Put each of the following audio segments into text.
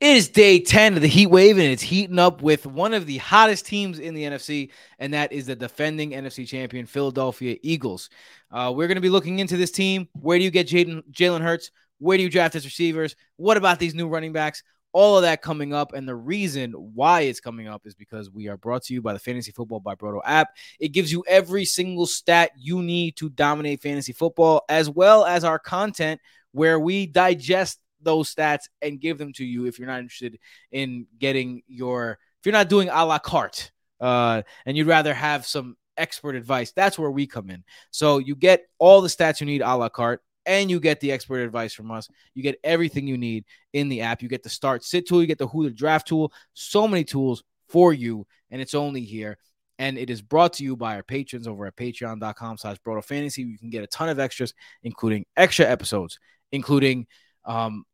It is day 10 of the heat wave, and it's heating up with one of the hottest teams in the NFC, and that is the defending NFC champion, Philadelphia Eagles. Uh, we're going to be looking into this team. Where do you get Jalen Hurts? Where do you draft his receivers? What about these new running backs? All of that coming up. And the reason why it's coming up is because we are brought to you by the Fantasy Football by Broto app. It gives you every single stat you need to dominate fantasy football, as well as our content where we digest those stats and give them to you if you're not interested in getting your if you're not doing a la carte uh, and you'd rather have some expert advice that's where we come in. So you get all the stats you need a la carte and you get the expert advice from us. You get everything you need in the app. You get the start sit tool you get the who the draft tool so many tools for you and it's only here. And it is brought to you by our patrons over at patreon.com slash fantasy you can get a ton of extras including extra episodes including um,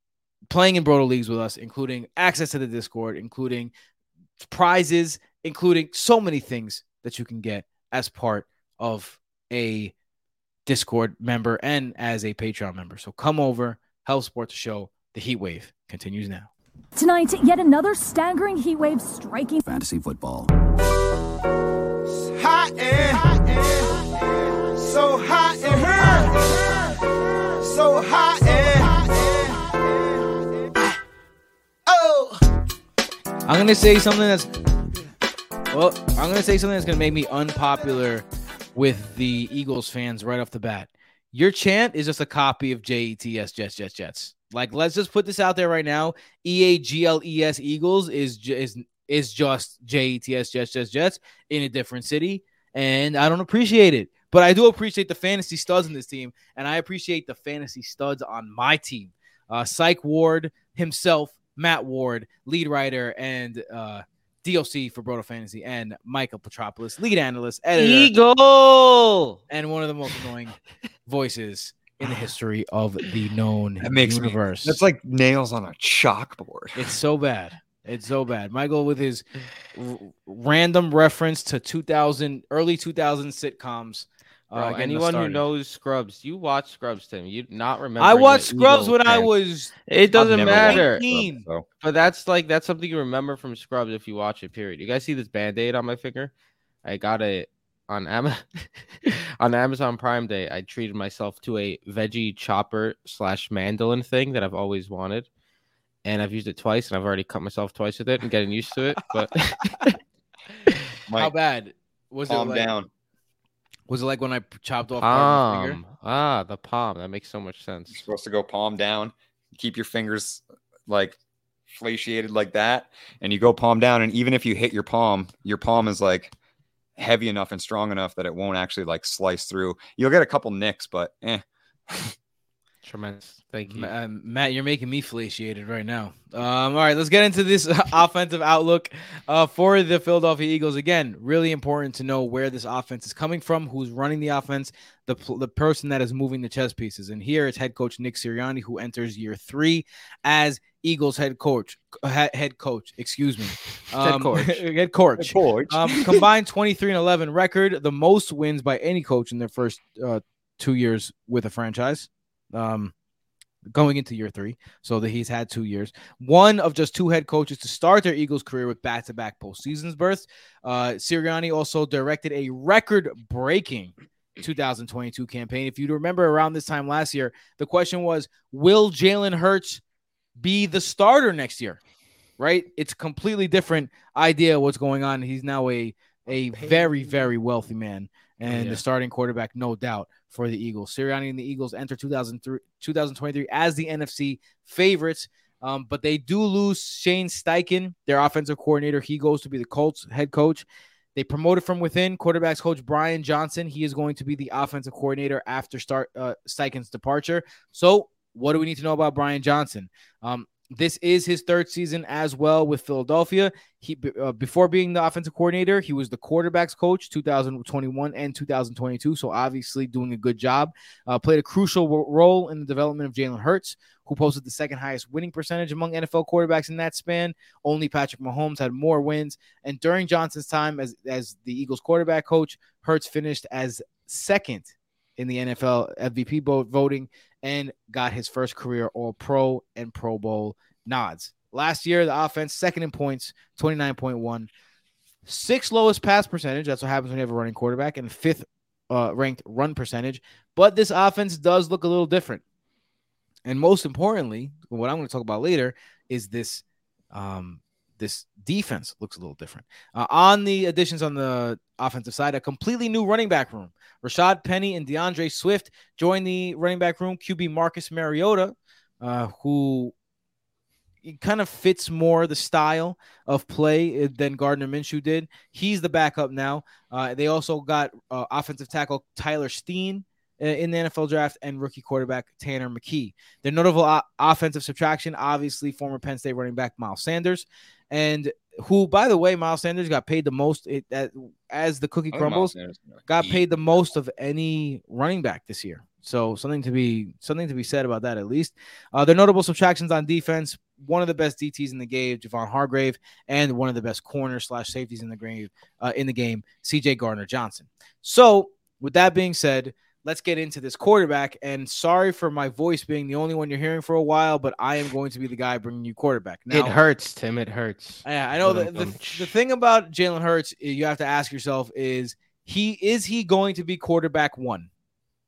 playing in Broto leagues with us, including access to the Discord, including prizes, including so many things that you can get as part of a Discord member and as a Patreon member. So come over, help support the show. The Heat Wave continues now. Tonight, yet another staggering heat wave striking fantasy football. Hot and, hot and I'm gonna say something that's well, I'm gonna say something that's gonna make me unpopular with the Eagles fans right off the bat. Your chant is just a copy of JETS Jets Jets Jets. Like, let's just put this out there right now. E A G L E S Eagles is is is just JETS Jets Jets Jets in a different city, and I don't appreciate it. But I do appreciate the fantasy studs in this team, and I appreciate the fantasy studs on my team. Uh, Psych Ward himself Matt Ward, lead writer and uh, DOC for Broto Fantasy, and Michael Petropoulos, lead analyst, editor, Eagle, and one of the most annoying voices in the history of the known that makes universe. Me, that's like nails on a chalkboard. It's so bad. It's so bad. Michael with his r- random reference to 2000 early 2000 sitcoms Bro, uh, anyone who knows Scrubs, you watch Scrubs, Tim. You not remember. I watched Scrubs when I was. It doesn't matter. Scrubs, so. But that's like that's something you remember from Scrubs if you watch it. Period. You guys see this band aid on my finger? I got it on Amazon on Amazon Prime Day. I treated myself to a veggie chopper slash mandolin thing that I've always wanted, and I've used it twice, and I've already cut myself twice with it and getting used to it. But how bad was calm it? Calm like- down was it like when I chopped off palm? Ah, the palm. That makes so much sense. You're supposed to go palm down, keep your fingers like flaciated like that, and you go palm down. And even if you hit your palm, your palm is like heavy enough and strong enough that it won't actually like slice through. You'll get a couple nicks, but eh. Tremendous. Thank you. Um, Matt, you're making me flaciated right now. Um, all right, let's get into this offensive outlook uh, for the Philadelphia Eagles. Again, really important to know where this offense is coming from, who's running the offense, the, the person that is moving the chess pieces. And here is head coach Nick Sirianni, who enters year three as Eagles head coach. Head coach, excuse me. Um, head coach. head coach. Head coach. Um, combined 23 and 11 record, the most wins by any coach in their first uh, two years with a franchise um, going into year three. So that he's had two years. One of just two head coaches to start their Eagles career with back to back postseasons berths. Uh, Sirianni also directed a record breaking 2022 campaign. If you remember around this time last year, the question was Will Jalen Hurts be the starter next year? Right? It's a completely different idea what's going on. He's now a a very, very wealthy man and yeah. the starting quarterback, no doubt for the Eagles. Sirianni and the Eagles enter 2023 as the NFC favorites. Um, but they do lose Shane Steichen, their offensive coordinator. He goes to be the Colts head coach. They promoted from within quarterbacks coach Brian Johnson. He is going to be the offensive coordinator after start uh, Steichen's departure. So, what do we need to know about Brian Johnson? Um, this is his third season as well with Philadelphia. He uh, before being the offensive coordinator, he was the quarterbacks coach 2021 and 2022. So obviously doing a good job. Uh, played a crucial role in the development of Jalen Hurts, who posted the second highest winning percentage among NFL quarterbacks in that span. Only Patrick Mahomes had more wins. And during Johnson's time as as the Eagles quarterback coach, Hurts finished as second in the NFL MVP voting and got his first career All Pro and Pro Bowl nods. last year, the offense second in points, 29.1. Sixth lowest pass percentage. That's what happens when you have a running quarterback, and fifth uh, ranked run percentage. But this offense does look a little different. And most importantly, what I'm going to talk about later is this um, this defense looks a little different. Uh, on the additions on the offensive side, a completely new running back room. Rashad Penny and DeAndre Swift joined the running back room. QB Marcus Mariota, uh, who kind of fits more the style of play uh, than Gardner Minshew did. He's the backup now. Uh, they also got uh, offensive tackle Tyler Steen in the NFL draft and rookie quarterback Tanner McKee. The notable o- offensive subtraction, obviously, former Penn State running back Miles Sanders, and who, by the way, Miles Sanders got paid the most it, as the cookie crumbles, got paid the most of any running back this year. So something to be something to be said about that at least. Uh, their notable subtractions on defense: one of the best DTs in the game, Javon Hargrave, and one of the best corner slash safeties in the game. Uh, in the game, C.J. Gardner Johnson. So with that being said, let's get into this quarterback. And sorry for my voice being the only one you're hearing for a while, but I am going to be the guy bringing you quarterback. Now, it hurts, Tim. It hurts. Yeah, I know. The, the, the thing about Jalen Hurts, eh, you have to ask yourself is he is he going to be quarterback one?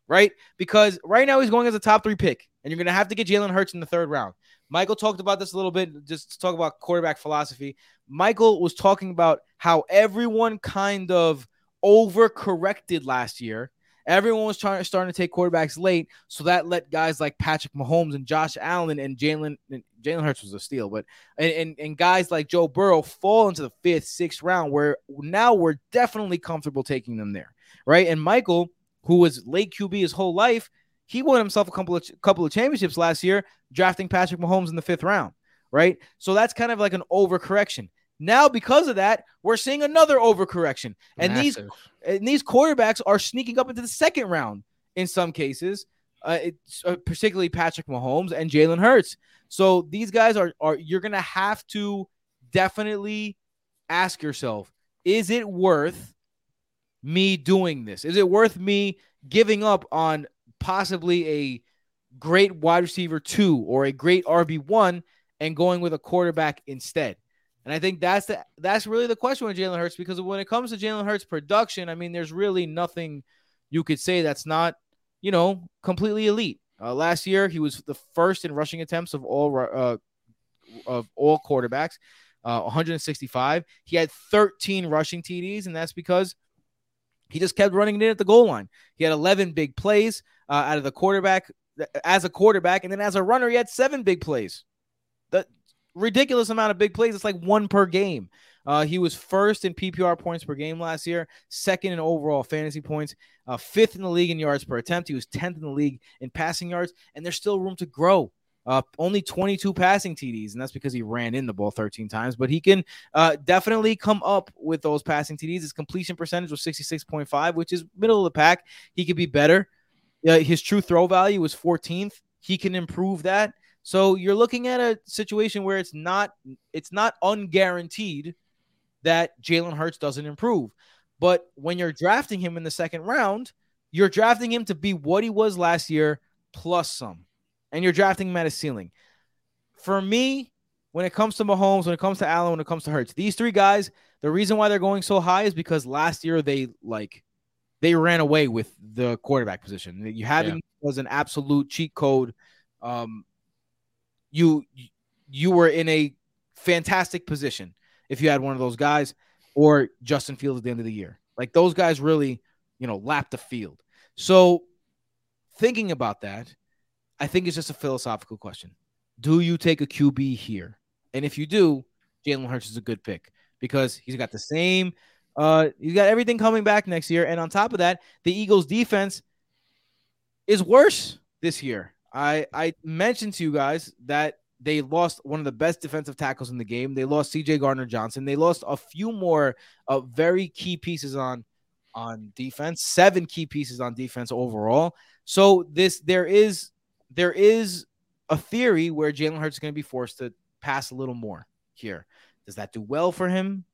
right? Because right now he's going as a top three pick, and you're going to have to get Jalen Hurts in the third round. Michael talked about this a little bit, just to talk about quarterback philosophy. Michael was talking about how everyone kind of overcorrected last year. Everyone was trying starting to take quarterbacks late, so that let guys like Patrick Mahomes and Josh Allen and Jalen Jalen Hurts was a steal, but and, and and guys like Joe Burrow fall into the fifth, sixth round, where now we're definitely comfortable taking them there, right? And Michael who was late QB his whole life, he won himself a couple of couple of championships last year, drafting Patrick Mahomes in the fifth round, right? So that's kind of like an overcorrection. Now, because of that, we're seeing another overcorrection, and Massive. these and these quarterbacks are sneaking up into the second round in some cases, uh, uh, particularly Patrick Mahomes and Jalen Hurts. So these guys are are you're gonna have to definitely ask yourself: Is it worth me doing this? Is it worth me giving up on possibly a great wide receiver two or a great RB one and going with a quarterback instead? And I think that's the that's really the question with Jalen Hurts because when it comes to Jalen Hurts production, I mean, there's really nothing you could say that's not you know completely elite. Uh, last year, he was the first in rushing attempts of all uh, of all quarterbacks, uh, 165. He had 13 rushing TDs, and that's because he just kept running it in at the goal line. He had 11 big plays uh, out of the quarterback as a quarterback, and then as a runner, he had seven big plays. Ridiculous amount of big plays. It's like one per game. Uh, he was first in PPR points per game last year, second in overall fantasy points, uh, fifth in the league in yards per attempt. He was 10th in the league in passing yards, and there's still room to grow. Uh, only 22 passing TDs, and that's because he ran in the ball 13 times. But he can uh, definitely come up with those passing TDs. His completion percentage was 66.5, which is middle of the pack. He could be better. Uh, his true throw value was 14th. He can improve that. So you're looking at a situation where it's not it's not unguaranteed that Jalen Hurts doesn't improve. But when you're drafting him in the second round, you're drafting him to be what he was last year plus some and you're drafting him at a ceiling. For me, when it comes to Mahomes, when it comes to Allen, when it comes to Hurts, these three guys, the reason why they're going so high is because last year they like they ran away with the quarterback position. You having yeah. was an absolute cheat code. Um, you you were in a fantastic position if you had one of those guys or Justin Fields at the end of the year. Like those guys really, you know, lapped the field. So thinking about that, I think it's just a philosophical question. Do you take a QB here? And if you do, Jalen Hurts is a good pick because he's got the same, uh, he's got everything coming back next year. And on top of that, the Eagles defense is worse this year. I, I mentioned to you guys that they lost one of the best defensive tackles in the game. They lost CJ Gardner Johnson. They lost a few more uh, very key pieces on on defense, seven key pieces on defense overall. So this there is there is a theory where Jalen Hurts is going to be forced to pass a little more here. Does that do well for him?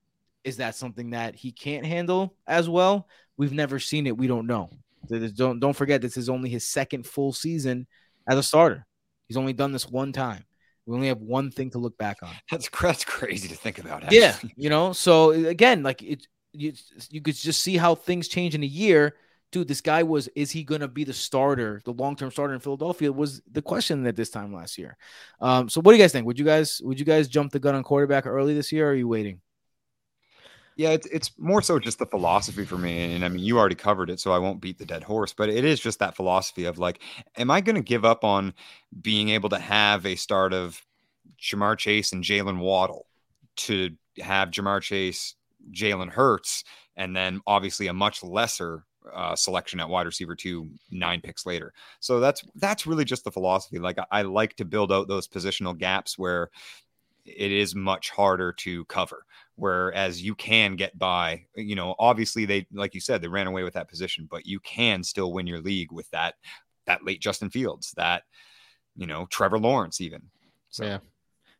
Is that something that he can't handle as well? We've never seen it. We don't know. Don't don't forget this is only his second full season as a starter. He's only done this one time. We only have one thing to look back on. That's that's crazy to think about. Actually. Yeah, you know. So again, like it, you you could just see how things change in a year. Dude, this guy was is he gonna be the starter, the long term starter in Philadelphia? Was the question at this time last year. Um, so what do you guys think? Would you guys would you guys jump the gun on quarterback early this year? or Are you waiting? Yeah, it's, it's more so just the philosophy for me. And I mean, you already covered it, so I won't beat the dead horse, but it is just that philosophy of like, am I going to give up on being able to have a start of Ja'Marr Chase and Jaylen Waddle to have Ja'Marr Chase, Jalen Hurts, and then obviously a much lesser uh, selection at wide receiver two nine picks later. So that's that's really just the philosophy. Like I, I like to build out those positional gaps where it is much harder to cover whereas you can get by you know obviously they like you said they ran away with that position but you can still win your league with that that late justin fields that you know trevor lawrence even so. Yeah.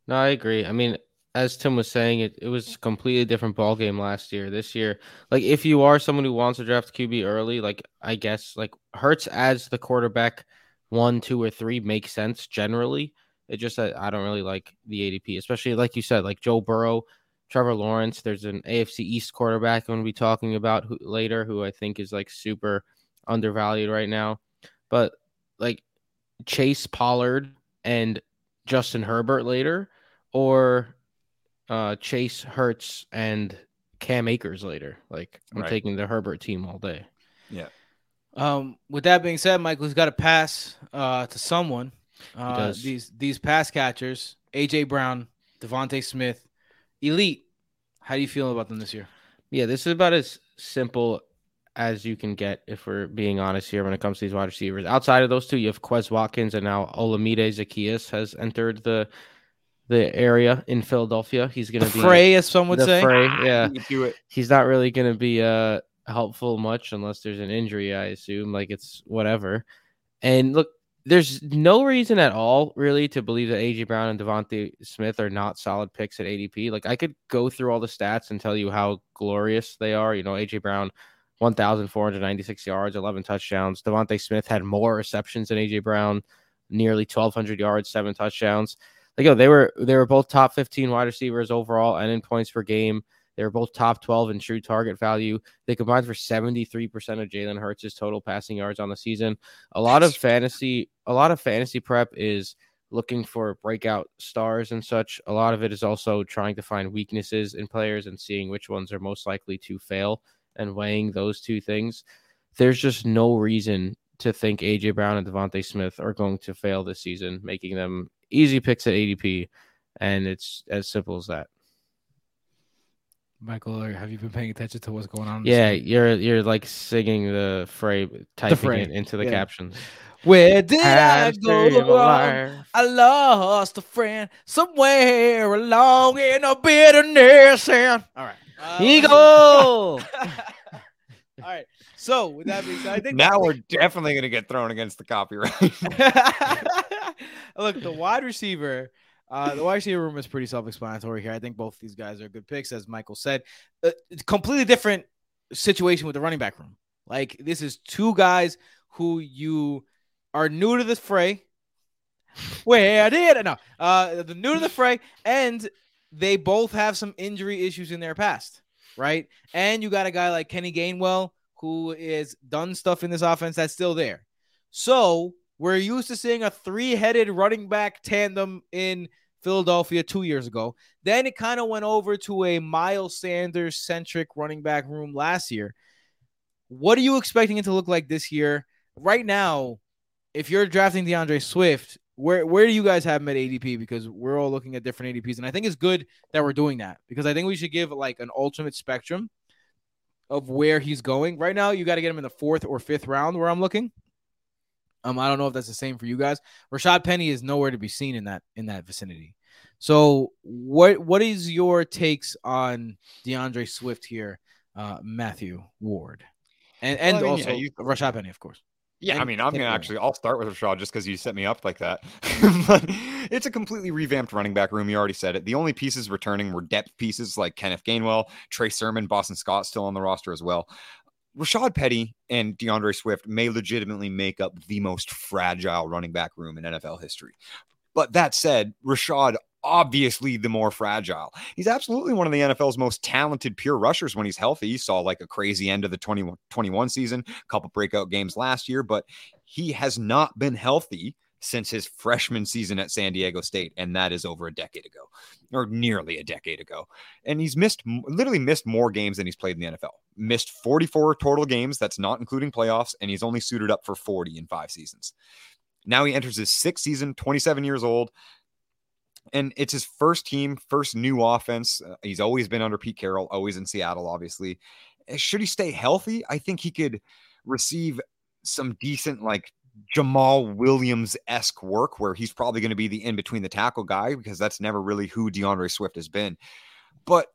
No i agree. I mean as tim was saying it, it was completely different ball game last year. This year like if you are someone who wants to draft qb early like i guess like hurts as the quarterback one two or three makes sense generally it just i don't really like the adp especially like you said like joe burrow Trevor Lawrence. There's an AFC East quarterback I'm going to be talking about who, later, who I think is like super undervalued right now. But like Chase Pollard and Justin Herbert later, or uh, Chase Hertz and Cam Akers later. Like I'm right. taking the Herbert team all day. Yeah. Um, with that being said, Michael's got to pass uh, to someone. Uh, these these pass catchers, AJ Brown, DeVonta Smith, elite. How do you feel about them this year? Yeah, this is about as simple as you can get if we're being honest here when it comes to these wide receivers. Outside of those two, you have Quez Watkins and now Olamide Zaccheaus has entered the the area in Philadelphia. He's going to be fray, as some would the say. Fray, yeah, he's not really going to be uh helpful much unless there's an injury. I assume like it's whatever. And look, there's no reason at all really to believe that AJ Brown and DeVonta Smith are not solid picks at ADP. Like I could go through all the stats and tell you how glorious they are. You know, AJ Brown 1,496 yards, 11 touchdowns. DeVonta Smith had more receptions than AJ Brown, nearly 1,200 yards, seven touchdowns. Like, yo, they were they were both top 15 wide receivers overall and in points per game. They were both top 12 in true target value. They combined for 73% of Jalen Hurts' total passing yards on the season. A lot of fantasy, a lot of fantasy prep is looking for breakout stars and such. A lot of it is also trying to find weaknesses in players and seeing which ones are most likely to fail and weighing those two things. There's just no reason to think AJ Brown and DeVonta Smith are going to fail this season, making them easy picks at ADP. And it's as simple as that. Michael, or have you been paying attention to what's going on? Yeah, you're you're like singing the phrase, typing the fray. it into the yeah. captions. Where did I, I go wrong? I lost a friend somewhere along in the bitterness. And... All right, uh, Eagle. All right. So with that being said, I think now we're definitely going to get thrown against the copyright. Look, the wide receiver the wide receiver room is pretty self-explanatory here. I think both these guys are good picks, as Michael said. Uh, completely different situation with the running back room. Like this is two guys who you are new to the fray. Wait, I did? No, uh, the new to the fray, and they both have some injury issues in their past, right? And you got a guy like Kenny Gainwell who is done stuff in this offense that's still there. So we're used to seeing a three-headed running back tandem in Philadelphia two years ago. Then it kind of went over to a Miles Sanders centric running back room last year. What are you expecting it to look like this year? Right now, if you're drafting DeAndre Swift, where where do you guys have him at ADP? Because we're all looking at different ADPs, and I think it's good that we're doing that because I think we should give like an ultimate spectrum of where he's going. Right now, you got to get him in the fourth or fifth round where I'm looking. Um, I don't know if that's the same for you guys. Rashad Penny is nowhere to be seen in that in that vicinity. So what what is your takes on DeAndre Swift here, uh, Matthew Ward, and and well, I mean, also yeah, you, Rashad Penny, of course. Yeah, and I mean, I'm gonna actually. I'll start with Rashad just because you set me up like that. but it's a completely revamped running back room. You already said it. The only pieces returning were depth pieces like Kenneth Gainwell, Trey Sermon, Boston Scott still on the roster as well. Rashad Penny and DeAndre Swift may legitimately make up the most fragile running back room in NFL history. But that said, Rashad obviously the more fragile. He's absolutely one of the NFL's most talented pure rushers when he's healthy. He saw like a crazy end of the 2021 season, a couple breakout games last year, but he has not been healthy since his freshman season at San Diego State, and that is over a decade ago, or nearly a decade ago. And he's missed, literally missed more games than he's played in the NFL. Missed 44 total games, that's not including playoffs, and he's only suited up for 40 in five seasons. Now he enters his sixth season, 27 years old, and it's his first team, first new offense. Uh, he's always been under Pete Carroll, always in Seattle, obviously. Should he stay healthy, I think he could receive some decent, like Jamaal Williams esque work where he's probably going to be the in between the tackle guy because that's never really who DeAndre Swift has been. But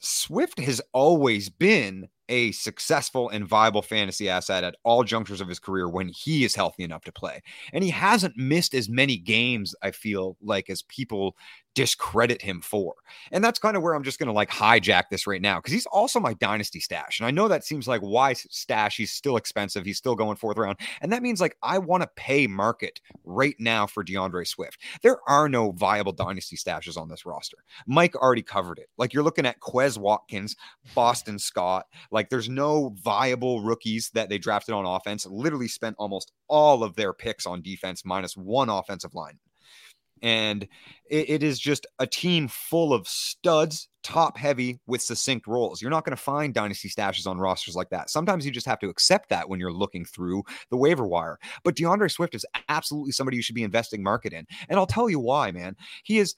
Swift has always been a successful and viable fantasy asset at all junctures of his career when he is healthy enough to play. And he hasn't missed as many games, I feel like, as people discredit him for. And that's kind of where I'm just going to like hijack this right now because he's also my dynasty stash. And I know that seems like why stash? He's still expensive. He's still going fourth round. And that means like I want to pay market right now for DeAndre Swift. There are no viable dynasty stashes on this roster. Mike already covered it. Like you're looking at Quez Watkins, Boston Scott. Like there's no viable rookies that they drafted on offense. Literally spent almost all of their picks on defense minus one offensive line and it, it is just a team full of studs, top heavy with succinct roles. You're not going to find dynasty stashes on rosters like that. Sometimes you just have to accept that when you're looking through the waiver wire. But DeAndre Swift is absolutely somebody you should be investing market in. And I'll tell you why, man. He is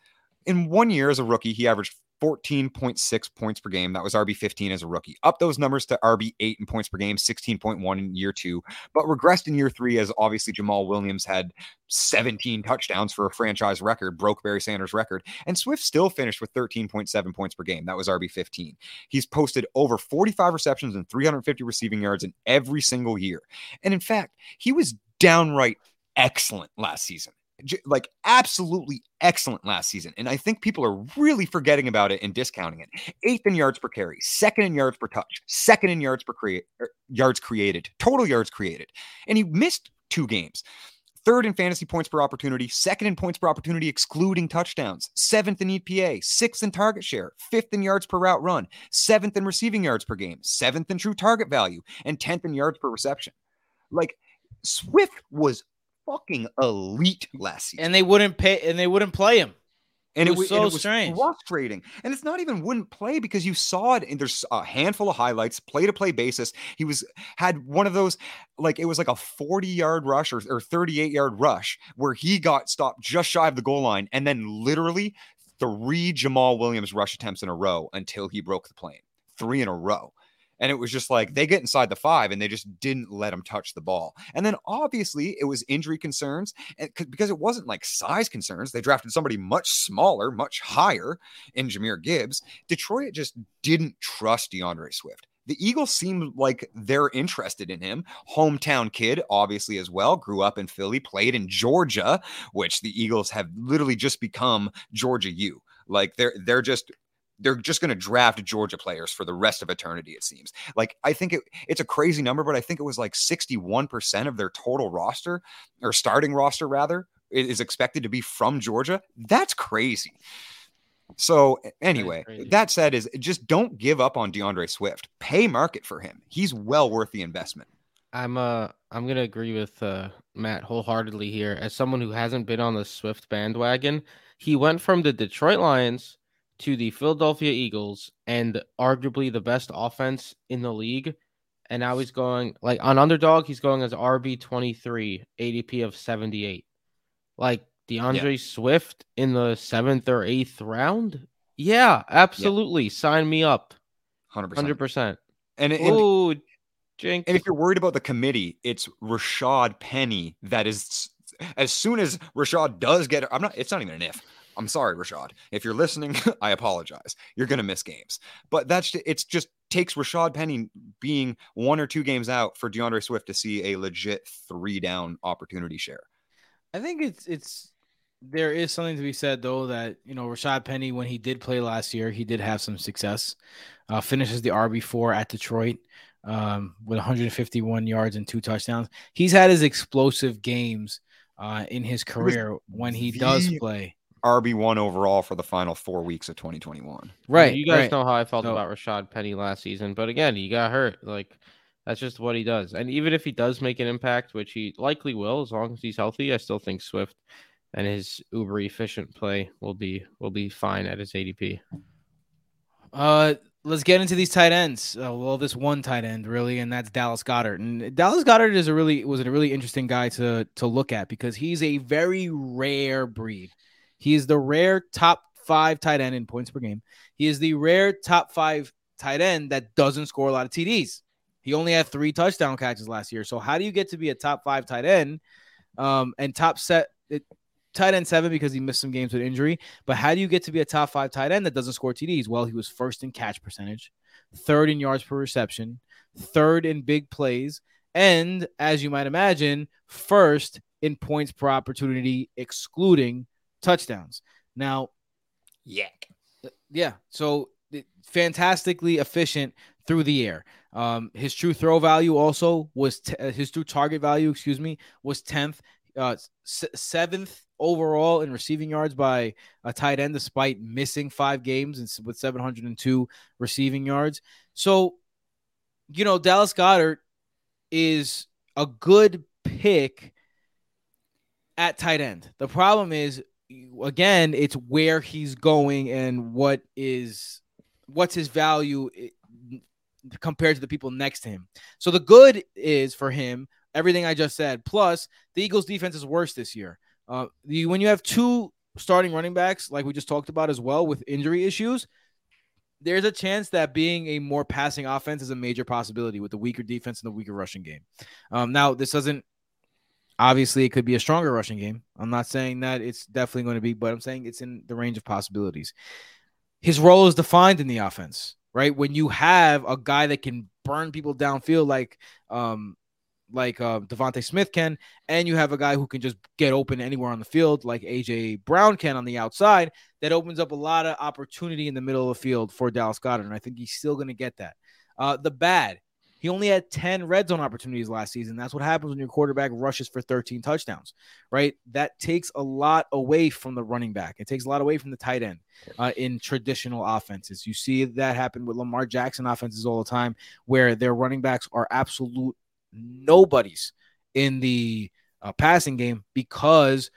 in one year as a rookie, he averaged 14.6 points per game. That was RB 15 as a rookie. Up those numbers to RB 8 in points per game, 16.1 in year two, but regressed in year three as obviously Jamaal Williams had 17 touchdowns for a franchise record, broke Barry Sanders' record. And Swift still finished with 13.7 points per game. That was RB 15. He's posted over 45 receptions and 350 receiving yards in every single year. And in fact, he was downright excellent last season like absolutely excellent last season. And I think people are really forgetting about it and discounting it. Eighth in yards per carry, second in yards per touch, second in yards per create er, yards created, total yards created. And he missed two games. Third in fantasy points per opportunity, second in points per opportunity, excluding touchdowns, seventh in EPA, sixth in target share, fifth in yards per route run, seventh in receiving yards per game, seventh in true target value, and 10th in yards per reception. Like Swift was fucking elite last season. And they wouldn't pay and they wouldn't play him. And it, was, so and it was strange. frustrating. And it's not even wouldn't play because you saw it. And there's a handful of highlights, play to play basis. He was had one of those, like it was like a 40 yard rush or, or 38 yard rush where he got stopped just shy of the goal line. And then literally three Jamaal Williams rush attempts in a row until he broke the plane. Three in a row. And it was just like they get inside the five and they just didn't let him touch the ball. And then obviously it was injury concerns. And because it wasn't like size concerns, they drafted somebody much smaller, much higher in Jahmyr Gibbs. Detroit just didn't trust DeAndre Swift. The Eagles seem like they're interested in him. Hometown kid, obviously, as well. Grew up in Philly, played in Georgia, which the Eagles have literally just become Georgia U. Like they're they're just they're just going to draft Georgia players for the rest of eternity. It seems like I think it, it's a crazy number, but I think it was like 61% of their total roster or starting roster rather is expected to be from Georgia. That's crazy. So anyway, that said, is just don't give up on DeAndre Swift. Pay market for him. He's well worth the investment. I'm uh I'm gonna agree with uh, Matt wholeheartedly here. As someone who hasn't been on the Swift bandwagon, he went from the Detroit Lions to the Philadelphia Eagles and arguably the best offense in the league. And now he's going like on underdog, he's going as RB 23, ADP of 78. Like DeAndre yeah. Swift in the seventh or eighth round? Yeah, absolutely. Yeah. Sign me up. 100%. 100%. And, and, Ooh, Jink. and if you're worried about the committee, it's Rashad Penny that is as soon as Rashad does get I'm not it's not even an if. I'm sorry, Rashad. If you're listening, I apologize. You're going to miss games. But that's it's just takes Rashad Penny being one or two games out for DeAndre Swift to see a legit three down opportunity share. I think it's it's there is something to be said though that you know Rashad Penny when he did play last year he did have some success. Uh, finishes the RB four at Detroit um, with 151 yards and two touchdowns. He's had his explosive games uh, in his career when he does play. RB one overall for the final four weeks of 2021. Right. You guys right. know how I felt So- about Rashad Penny last season, but again, he got hurt. Like that's just what he does. And even if he does make an impact, which he likely will, as long as he's healthy, I still think Swift and his uber efficient play will be will be fine at his ADP. Uh, let's get into these tight ends. Uh, well, this one tight end really, and that's Dallas Goedert. And Dallas Goedert is a really was a really interesting guy to to look at because he's a very rare breed. He is the rare top five tight end in points per game. He is the rare top five tight end that doesn't score a lot of TDs. He only had three touchdown catches last year. So how do you get to be a top five tight end? Um, and top set it, tight end seven because he missed some games with injury. But how do you get to be a top five tight end that doesn't score TDs? Well, he was first in catch percentage, third in yards per reception, third in big plays, and as you might imagine, first in points per opportunity, excluding touchdowns. Now, Yeah. yeah, so fantastically efficient through the air. Um, his true throw value also was t- uh, his true target value, excuse me, was tenth, uh, s- seventh overall in receiving yards by a tight end, despite missing five games and s- with 702 receiving yards. So, you know, Dallas Goedert is a good pick at tight end. The problem is, again, it's where he's going and what is what's his value compared to the people next to him. So the good is for him everything I just said. Plus, the Eagles' defense is worse this year. Uh, the, when you have two starting running backs, like we just talked about as well, with injury issues, there's a chance that being a more passing offense is a major possibility with the weaker defense and the weaker rushing game. Um, now, this doesn't obviously it could be a stronger rushing game. I'm not saying that it's definitely going to be, but I'm saying it's in the range of possibilities. His role is defined in the offense, right? When you have a guy that can burn people downfield like um like uh, DeVonta Smith can, and you have a guy who can just get open anywhere on the field, like AJ Brown can on the outside, that opens up a lot of opportunity in the middle of the field for Dallas Goedert. And I think he's still going to get that. Uh, the bad, he only had 10 red zone opportunities last season. That's what happens when your quarterback rushes for 13 touchdowns, right? That takes a lot away from the running back. It takes a lot away from the tight end uh, in traditional offenses. You see that happen with Lamar Jackson offenses all the time, where their running backs are absolute nobodies in the uh, passing game because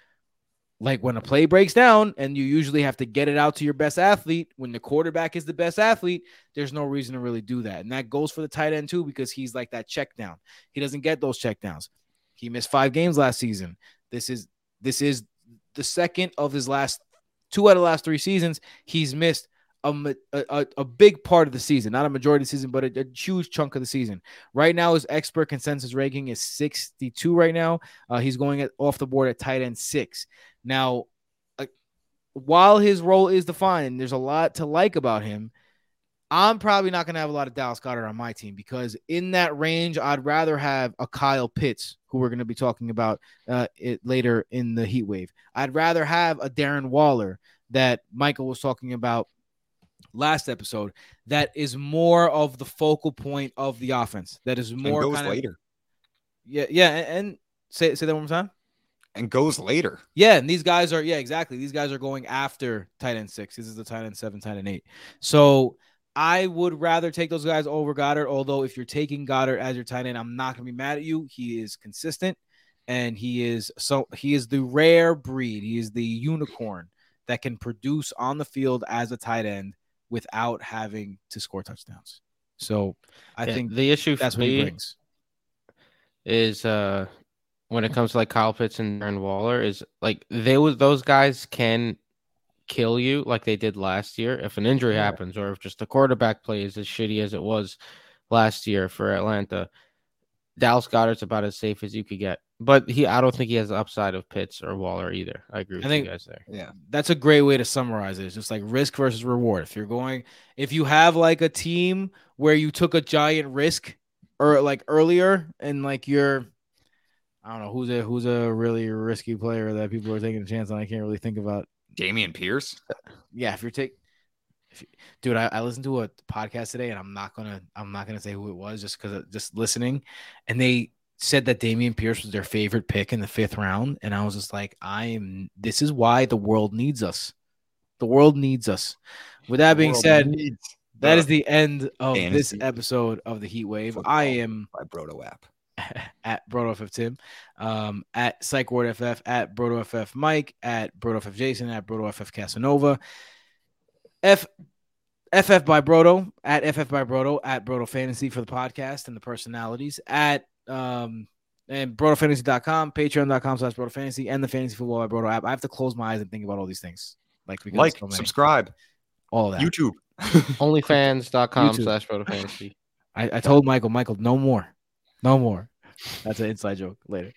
like when a play breaks down and you usually have to get it out to your best athlete when the quarterback is the best athlete there's no reason to really do that and that goes for the tight end too because he's like that check down he doesn't get those check downs he missed five games last season this is this is the second of his last two out of the last three seasons he's missed a, a, a- big part of the season, not a majority of the season, but a, a huge chunk of the season. Right now, his expert consensus ranking is 62 right now. Uh, he's going at, off the board at tight end six. Now, uh, while his role is defined, and there's a lot to like about him, I'm probably not going to have a lot of Dallas Goedert on my team because in that range, I'd rather have a Kyle Pitts, who we're going to be talking about uh, it later in the heat wave. I'd rather have a Darren Waller that Michael was talking about last episode that is more of the focal point of the offense. That is more kind of later. yeah, yeah, and, and say say that one more time. And goes later. Yeah, and these guys are yeah, exactly. These guys are going after tight end six. This is the tight end seven, tight end eight. So I would rather take those guys over Goedert. Although if you're taking Goedert as your tight end, I'm not gonna be mad at you. He is consistent, and he is so he is the rare breed. He is the unicorn that can produce on the field as a tight end without having to score touchdowns. So I Yeah, think the issue that's for what he me brings. is uh when it comes to like Kyle Pitts and Darren Waller is like they was those guys can kill you like they did last year if an injury Yeah. happens or if just the quarterback play is as shitty as it was last year for Atlanta. Dallas Goedert's about as safe as you could get. But he I don't think he has the upside of Pitts or Waller either. I agree with think- you guys there. Yeah. that's a great way to summarize it. It's just like risk versus reward. If you're going, if you have like a team where you took a giant risk or like earlier and like you're, I don't know who's a who's a really risky player that people are taking a chance on. I can't really think about. Dameon Pierce. Yeah, if you're take, if you, dude, I, I listened to a podcast today and I'm not gonna I'm not gonna say who it was just because just listening, and they said that Dameon Pierce was their favorite pick in the fifth round, and I was just like, I am. This is why the world needs us. The world needs us. With that being said, that is the end of Fantasy. this episode of the Heat Wave. Football I am by Broto app at BrotoFF Tim, um, at PsychWardFF, at BrotoFF Mike, at BrotoFF Jason, at BrotoFF Casanova, F FF by Broto, at FF by Broto, at Broto Fantasy for the podcast and the personalities, at um and brotofantasy.com, patreon.com slash broto fantasy, and the fantasy football by Broto app. I have to close my eyes and think about all these things. Like, like so subscribe, all of that. YouTube, onlyfans.com slash broto fantasy. I, I told Michael, Michael, no more. No more. That's an inside joke later.